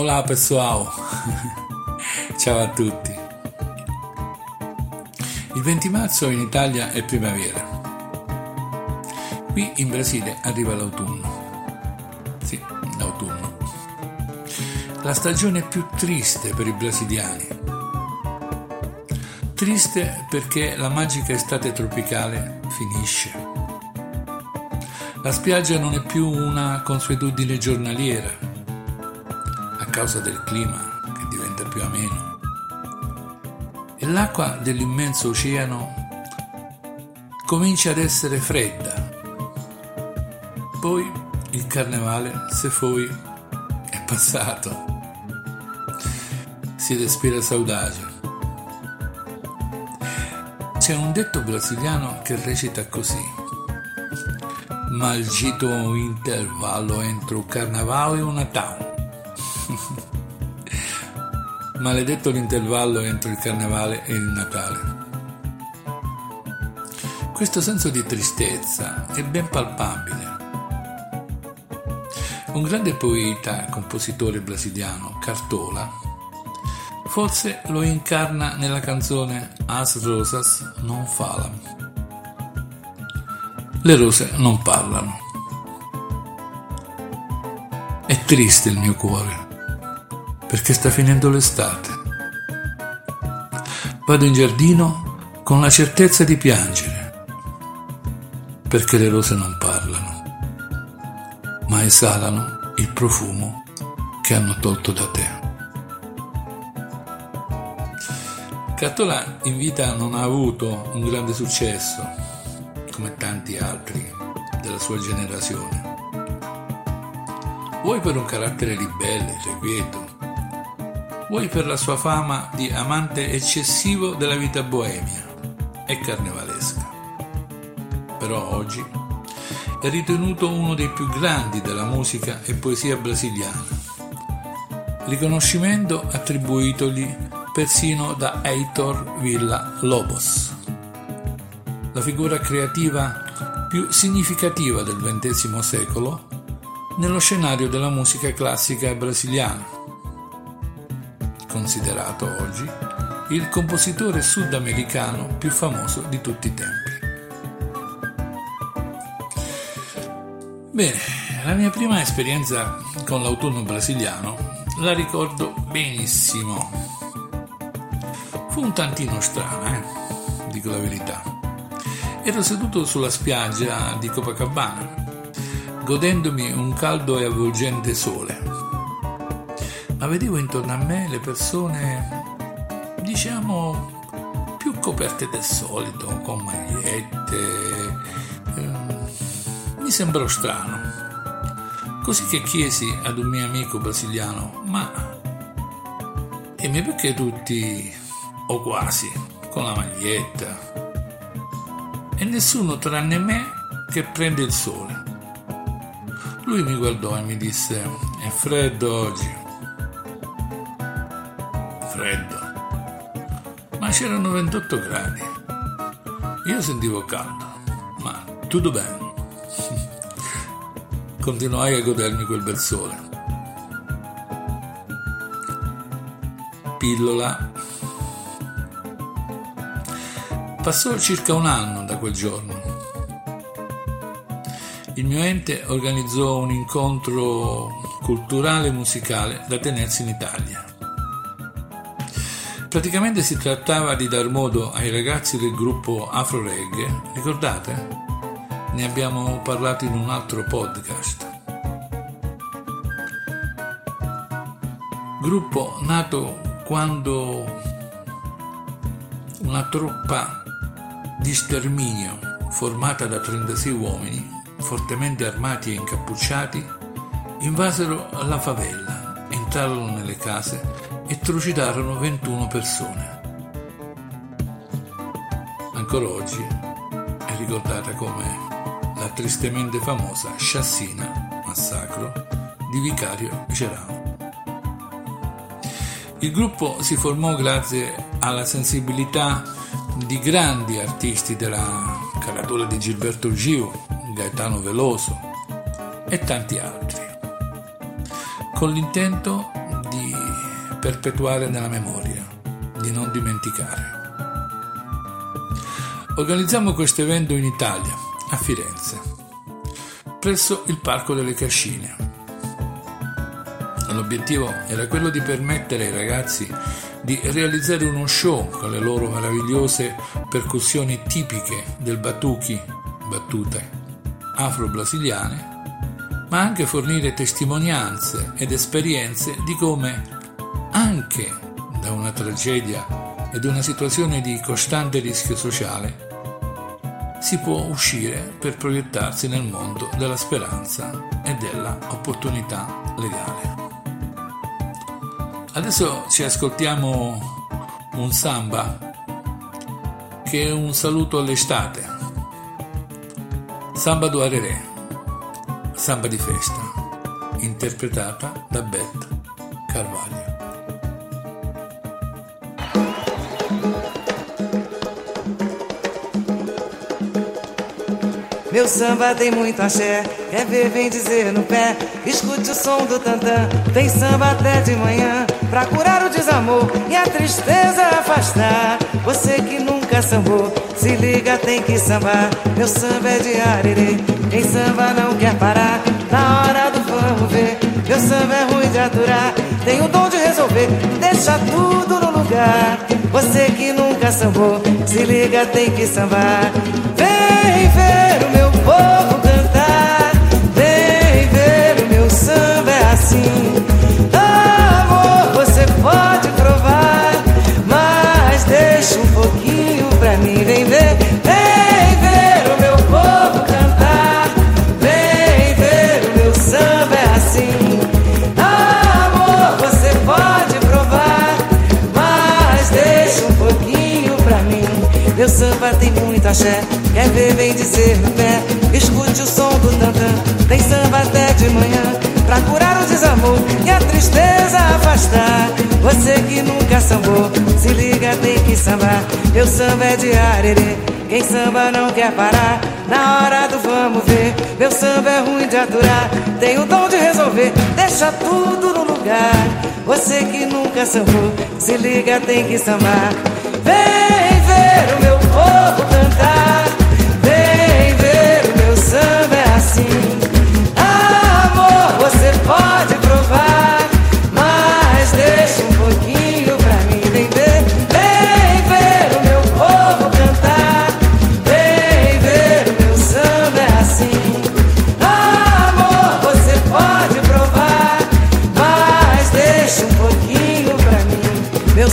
Hola pessoal! Ciao a tutti! Il 20 marzo in Italia è primavera. Qui in Brasile arriva l'autunno. Sì, l'autunno. La stagione più triste per i brasiliani. Triste perché la magica estate tropicale finisce. La spiaggia non è più una consuetudine giornaliera causa del clima che diventa più ameno. E l'acqua dell'immenso oceano comincia ad essere fredda. Poi il carnevale, se foi, è passato. Si respira saudade. C'è un detto brasiliano che recita così. Maldito intervallo entro carnaval e un Natal. Maledetto l'intervallo entro il carnevale e il Natale. Questo senso di tristezza è ben palpabile. Un grande poeta e compositore brasiliano, Cartola, forse lo incarna nella canzone As Rosas non falam. Le rose non parlano. È triste il mio cuore perché sta finendo l'estate. Vado in giardino con la certezza di piangere, perché le rose non parlano, ma esalano il profumo che hanno tolto da te. Cattola in vita non ha avuto un grande successo, come tanti altri della sua generazione. Vuoi per un carattere ribelle, irrequieto, vuoi per la sua fama di amante eccessivo della vita boemia e carnevalesca. Però oggi è ritenuto uno dei più grandi della musica e poesia brasiliana, riconoscimento attribuitogli persino da Heitor Villa Lobos, la figura creativa più significativa del XX secolo nello scenario della musica classica brasiliana considerato oggi il compositore sudamericano più famoso di tutti i tempi. Bene, la mia prima esperienza con l'autunno brasiliano la ricordo benissimo. Fu un tantino strana, eh? dico la verità. Ero seduto sulla spiaggia di Copacabana, godendomi un caldo e avvolgente sole ma vedevo intorno a me le persone, diciamo, più coperte del solito, con magliette. Eh, mi sembrò strano. Così che chiesi ad un mio amico brasiliano, ma dimmi perché tutti, o quasi, con la maglietta? E nessuno tranne me che prende il sole. Lui mi guardò e mi disse, è freddo oggi freddo, ma c'erano 28 gradi. Io sentivo caldo, ma tutto bene. Continuai a godermi quel bel sole. Pillola. Passò circa un anno da quel giorno. Il mio ente organizzò un incontro culturale e musicale da tenersi in Italia. Praticamente si trattava di dar modo ai ragazzi del gruppo Afro Reggae, ricordate? Ne abbiamo parlato in un altro podcast. Gruppo nato quando una truppa di sterminio formata da 36 uomini, fortemente armati e incappucciati, invasero la favela, entrarono nelle case e trucidarono 21 persone. Ancora oggi è ricordata come la tristemente famosa sciassina, massacro, di Vicario Gerano. Il gruppo si formò grazie alla sensibilità di grandi artisti della caratura di Gilberto Gio, Gaetano Veloso e tanti altri, con l'intento di perpetuare nella memoria, di non dimenticare. Organizziamo questo evento in Italia, a Firenze, presso il Parco delle Cascine. L'obiettivo era quello di permettere ai ragazzi di realizzare uno show con le loro meravigliose percussioni tipiche del batuchi, battute afro-brasiliane, ma anche fornire testimonianze ed esperienze di come anche da una tragedia ed una situazione di costante rischio sociale si può uscire per proiettarsi nel mondo della speranza e della opportunità legale. Adesso ci ascoltiamo un samba che è un saluto all'estate. Samba do Arerè, samba di festa, interpretata da Beth Carvalho. Meu samba tem muito axé, quer ver, vem dizer no pé. Escute o som do tantã, tem samba até de manhã. Pra curar o desamor e a tristeza afastar. Você que nunca sambou, se liga, tem que sambar. Meu samba é de arerê, quem samba não quer parar. Na hora do vamos ver, meu samba é ruim de aturar. Tem o dom de resolver, deixa tudo no lugar. Você que nunca sambou, se liga, tem que sambar. Vem meu povo cantar. Vem ver o meu samba é assim. Amor, você pode provar, mas deixa um pouquinho pra mim. Vem ver, vem ver o meu povo cantar. Vem ver o meu samba é assim. Amor, você pode provar, mas deixa um pouquinho pra mim. Meu samba tem muito axé, quer ver, vem dizer no pé. Tantã, tem samba até de manhã. Pra curar o desamor e a tristeza afastar. Você que nunca sambou, se liga, tem que sambar. Meu samba é de arerê, quem samba não quer parar. Na hora do vamos ver, meu samba é ruim de aturar. Tem o dom de resolver, deixa tudo no lugar. Você que nunca sambou, se liga, tem que sambar. Vem ver o meu povo cantar.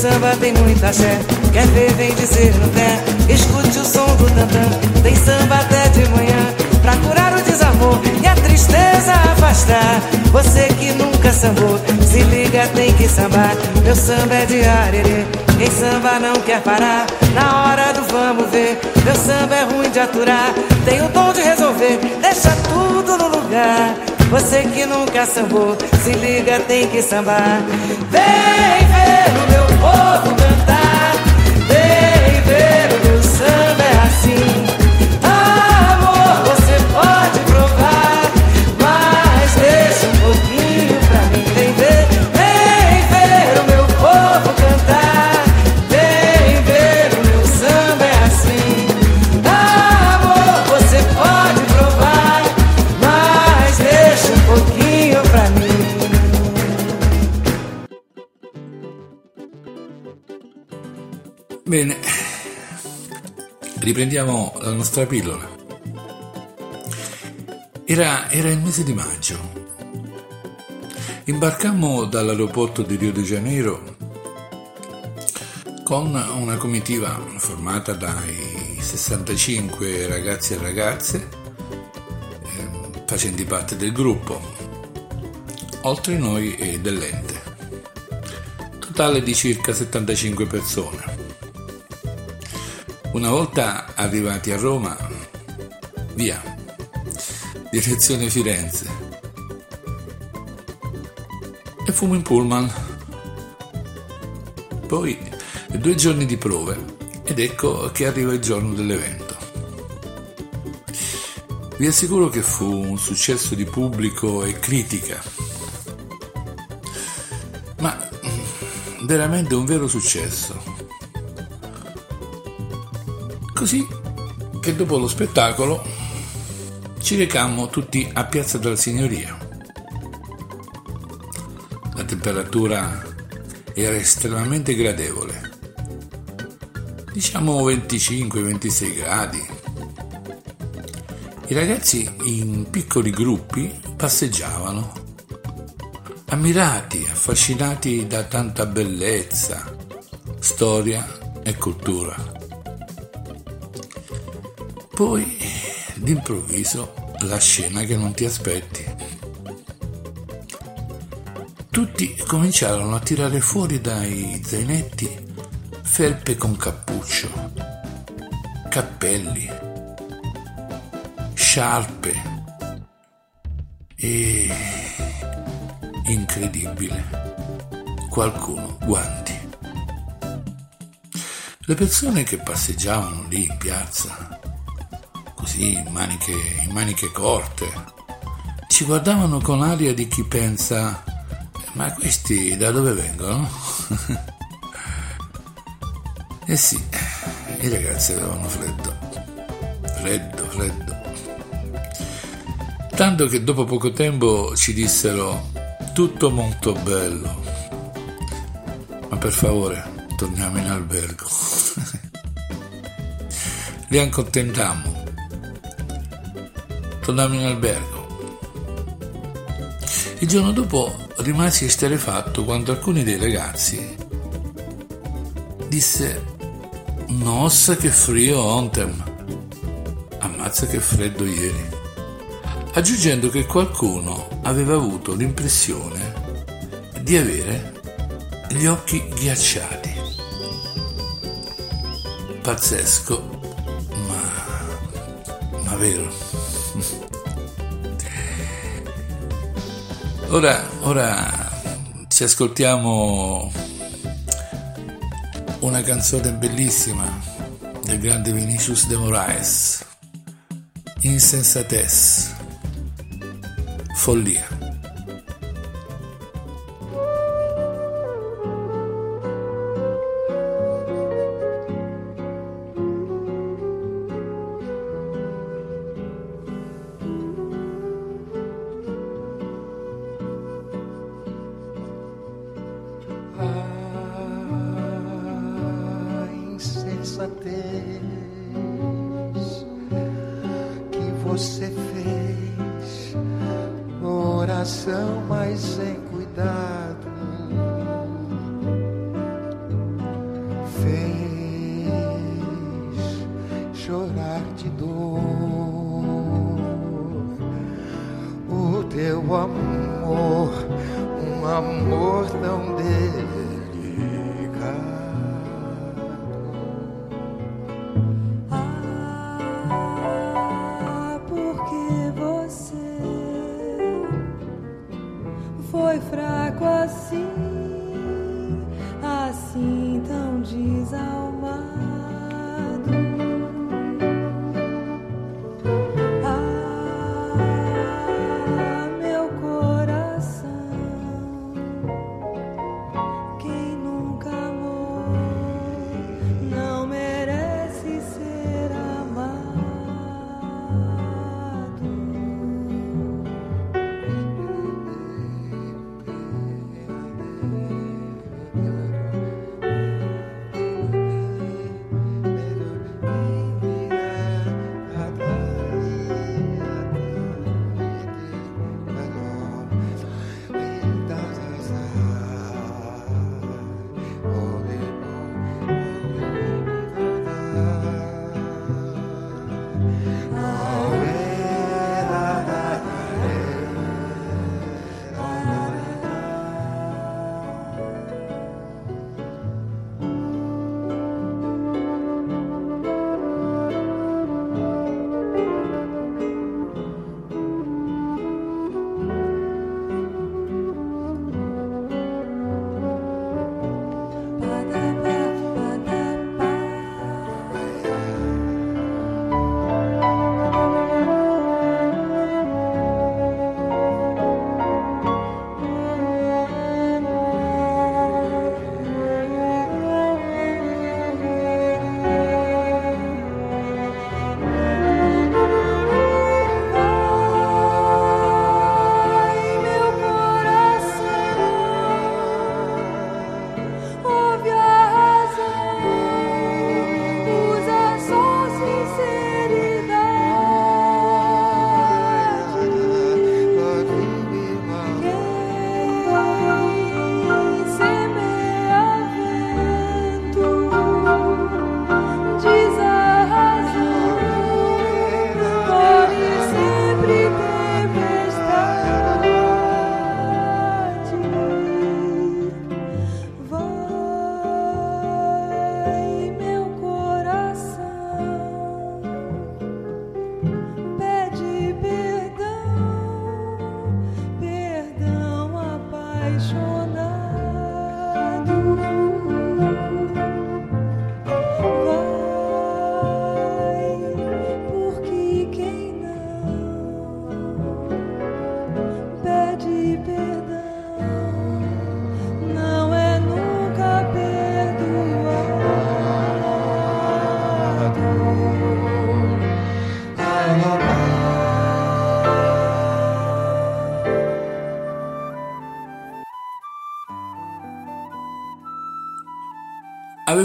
Samba tem muita axé, quer ver, vem dizer no pé. Escute o som do tantã, tem samba até de manhã. Pra curar o desamor e a tristeza afastar. Você que nunca sambou, se liga, tem que sambar. Meu samba é de arerê, quem samba não quer parar. Na hora do vamos ver, meu samba é ruim de aturar. Tem o dom de resolver, deixa tudo no lugar. Você que nunca sambou, se liga, tem que sambar. Vem ver o meu Ô, oh, riprendiamo la nostra pillola. Era, era il mese di maggio. Imbarcammo dall'aeroporto di Rio de Janeiro con una comitiva formata dai 65 ragazzi e ragazze ehm, facenti parte del gruppo, oltre noi e dell'ente. Totale di circa 75 persone. Una volta arrivati a Roma, via, direzione Firenze. E fumo in pullman. Poi due giorni di prove ed ecco che arriva il giorno dell'evento. Vi assicuro che fu un successo di pubblico e critica. ma mm, veramente un vero successo. Così che dopo lo spettacolo ci recammo tutti a Piazza della Signoria. La temperatura era estremamente gradevole, diciamo 25-26 gradi. I ragazzi in piccoli gruppi passeggiavano, ammirati, affascinati da tanta bellezza, storia e cultura. Poi, d'improvviso, la scena che non ti aspetti. Tutti cominciarono a tirare fuori dai zainetti felpe con cappuccio, cappelli, sciarpe e incredibile, qualcuno guanti. Le persone che passeggiavano lì in piazza, così in maniche, in maniche corte, ci guardavano con aria di chi pensa, ma questi da dove vengono? Eh sì, i ragazzi avevano freddo, freddo, freddo. Tanto che dopo poco tempo ci dissero tutto molto bello, ma per favore torniamo in albergo. Li accontentammo. Tornammo in albergo. Il giorno dopo rimasi esterefatto quando alcuni dei ragazzi disse Nossa che frio ontem. Ammazza che freddo ieri. Aggiungendo che qualcuno aveva avuto l'impressione di avere gli occhi ghiacciati. Pazzesco, ma, ma vero. Ora, ora ci ascoltiamo una canzone bellissima del grande Vinicius de Moraes, Insensatez, Follia.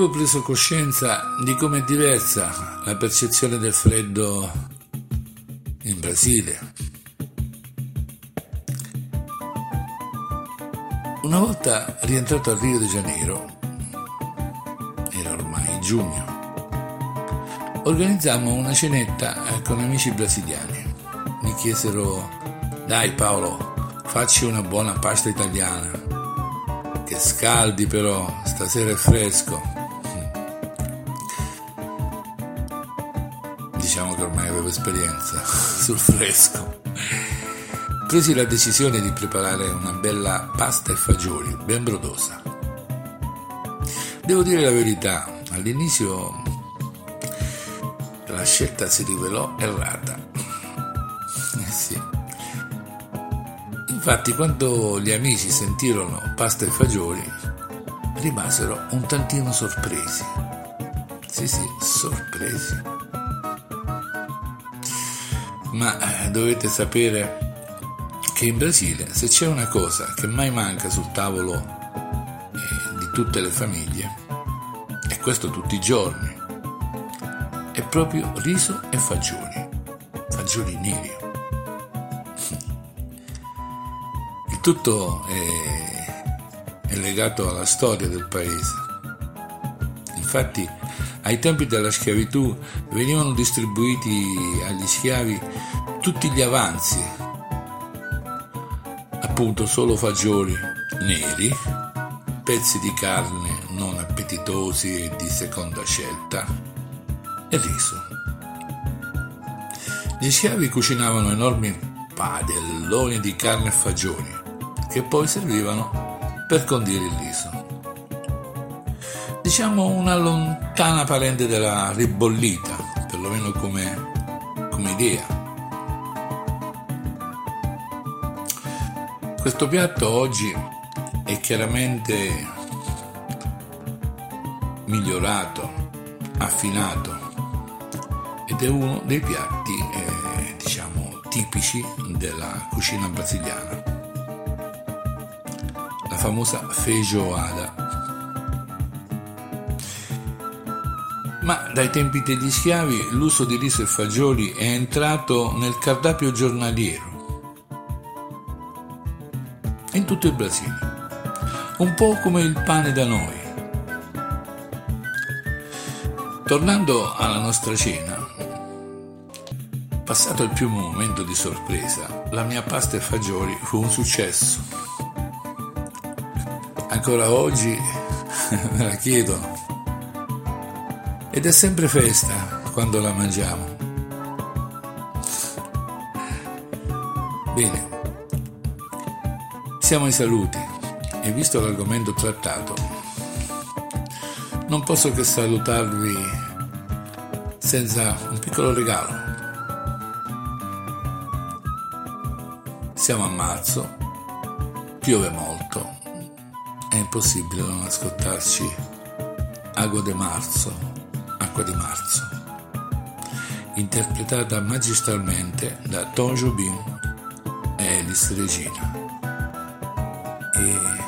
Avevo preso coscienza di come è diversa la percezione del freddo in Brasile. Una volta rientrato a Rio de Janeiro, era ormai giugno, organizzammo una cenetta con amici brasiliani. Mi chiesero, dai Paolo, facci una buona pasta italiana. Che scaldi però, stasera è fresco. Che ormai avevo esperienza sul fresco. Presi la decisione di preparare una bella pasta e fagioli, ben brodosa. Devo dire la verità, all'inizio la scelta si rivelò errata. Eh sì. Infatti quando gli amici sentirono pasta e fagioli rimasero un tantino sorpresi. Sì, sì, sorpresi. Ma eh, dovete sapere che in Brasile se c'è una cosa che mai manca sul tavolo eh, di tutte le famiglie, e questo tutti i giorni, è proprio riso e fagioli, fagioli neri. Il tutto è, è legato alla storia del paese. Infatti ai tempi della schiavitù venivano distribuiti agli schiavi tutti gli avanzi, appunto solo fagioli neri, pezzi di carne non appetitosi e di seconda scelta e riso. Gli schiavi cucinavano enormi padelloni di carne e fagioli che poi servivano per condire il riso diciamo una lontana parente della ribollita, perlomeno come, come idea. Questo piatto oggi è chiaramente migliorato, affinato ed è uno dei piatti eh, diciamo tipici della cucina brasiliana. La famosa feijoada Ma dai tempi degli schiavi l'uso di riso e fagioli è entrato nel cardápio giornaliero in tutto il Brasile, un po' come il pane da noi. Tornando alla nostra cena, passato il primo momento di sorpresa, la mia pasta e fagioli fu un successo. Ancora oggi me la chiedono ed è sempre festa quando la mangiamo. Bene, siamo ai saluti e visto l'argomento trattato, non posso che salutarvi senza un piccolo regalo. Siamo a marzo, piove molto, è impossibile non ascoltarci Ago de Marzo Acqua di marzo, interpretata magistralmente da Tom Jobim e Elis Regina. E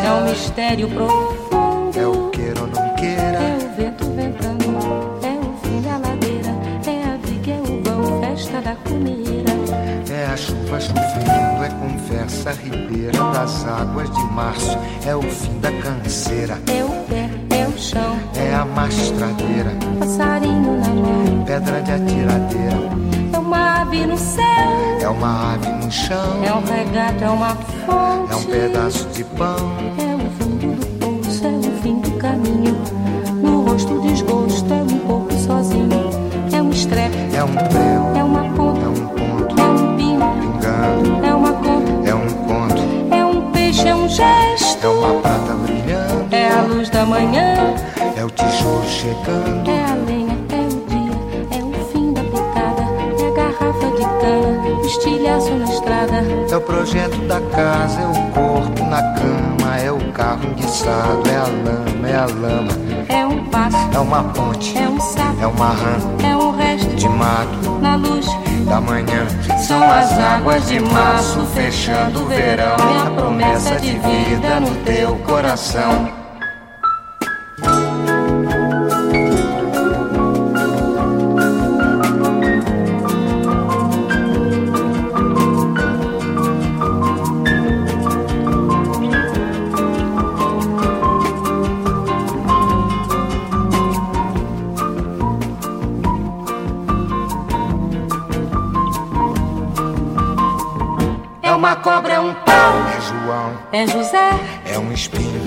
ribanceira, mistério profundo, é o queira ou não é queira, o vento ventando, é o fim da ladeira, é a viga, é o vão, festa da comida, é a chuva chovendo, é conversa ribeira. Das águas de março, é o fim da canseira, É o pé, é o chão, é a mastradeira, passarinho na mão. pedra de atiradeira, É ave no céu, é uma ave no chão, é um regato, é uma fonte. é um pedaço de pão, É o fundo do poço, é o fim do caminho. No rosto desgosto, é um pouco sozinho. É um estrepe, é um prego, é uma é ponta, um ponto, é um pino, pingando, é uma conta, é um conto, é um peixe, é um gesto. é uma prata brilhando, É a luz da manhã, é o tijolo chegando, é a lenha, de cana, estilhaço na estrada. é o projeto da casa, é o corpo na cama, é o carro enguiçado, é a lama, é a lama, É um passo, é uma ponte, é um sapo, é uma rã é um resto de mato. na luz. da manhã São as águas de março fechando o verão e a promessa de vida no teu coração. Cobra, é um pau, é João, é José. É um espinho,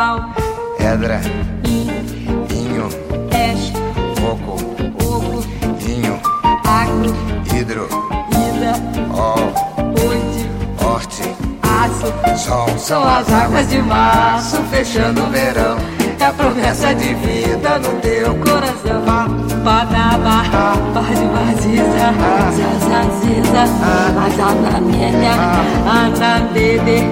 Pau, edra, in, inho, es, coco, oco, vinho, agro, hidro, ida, ol, oite, horte, aço. sol, São as águas de março fechando o verão. É a promessa de vida no teu coração. Badaba, bade baziza, zazaziza, azanamenya, anandede,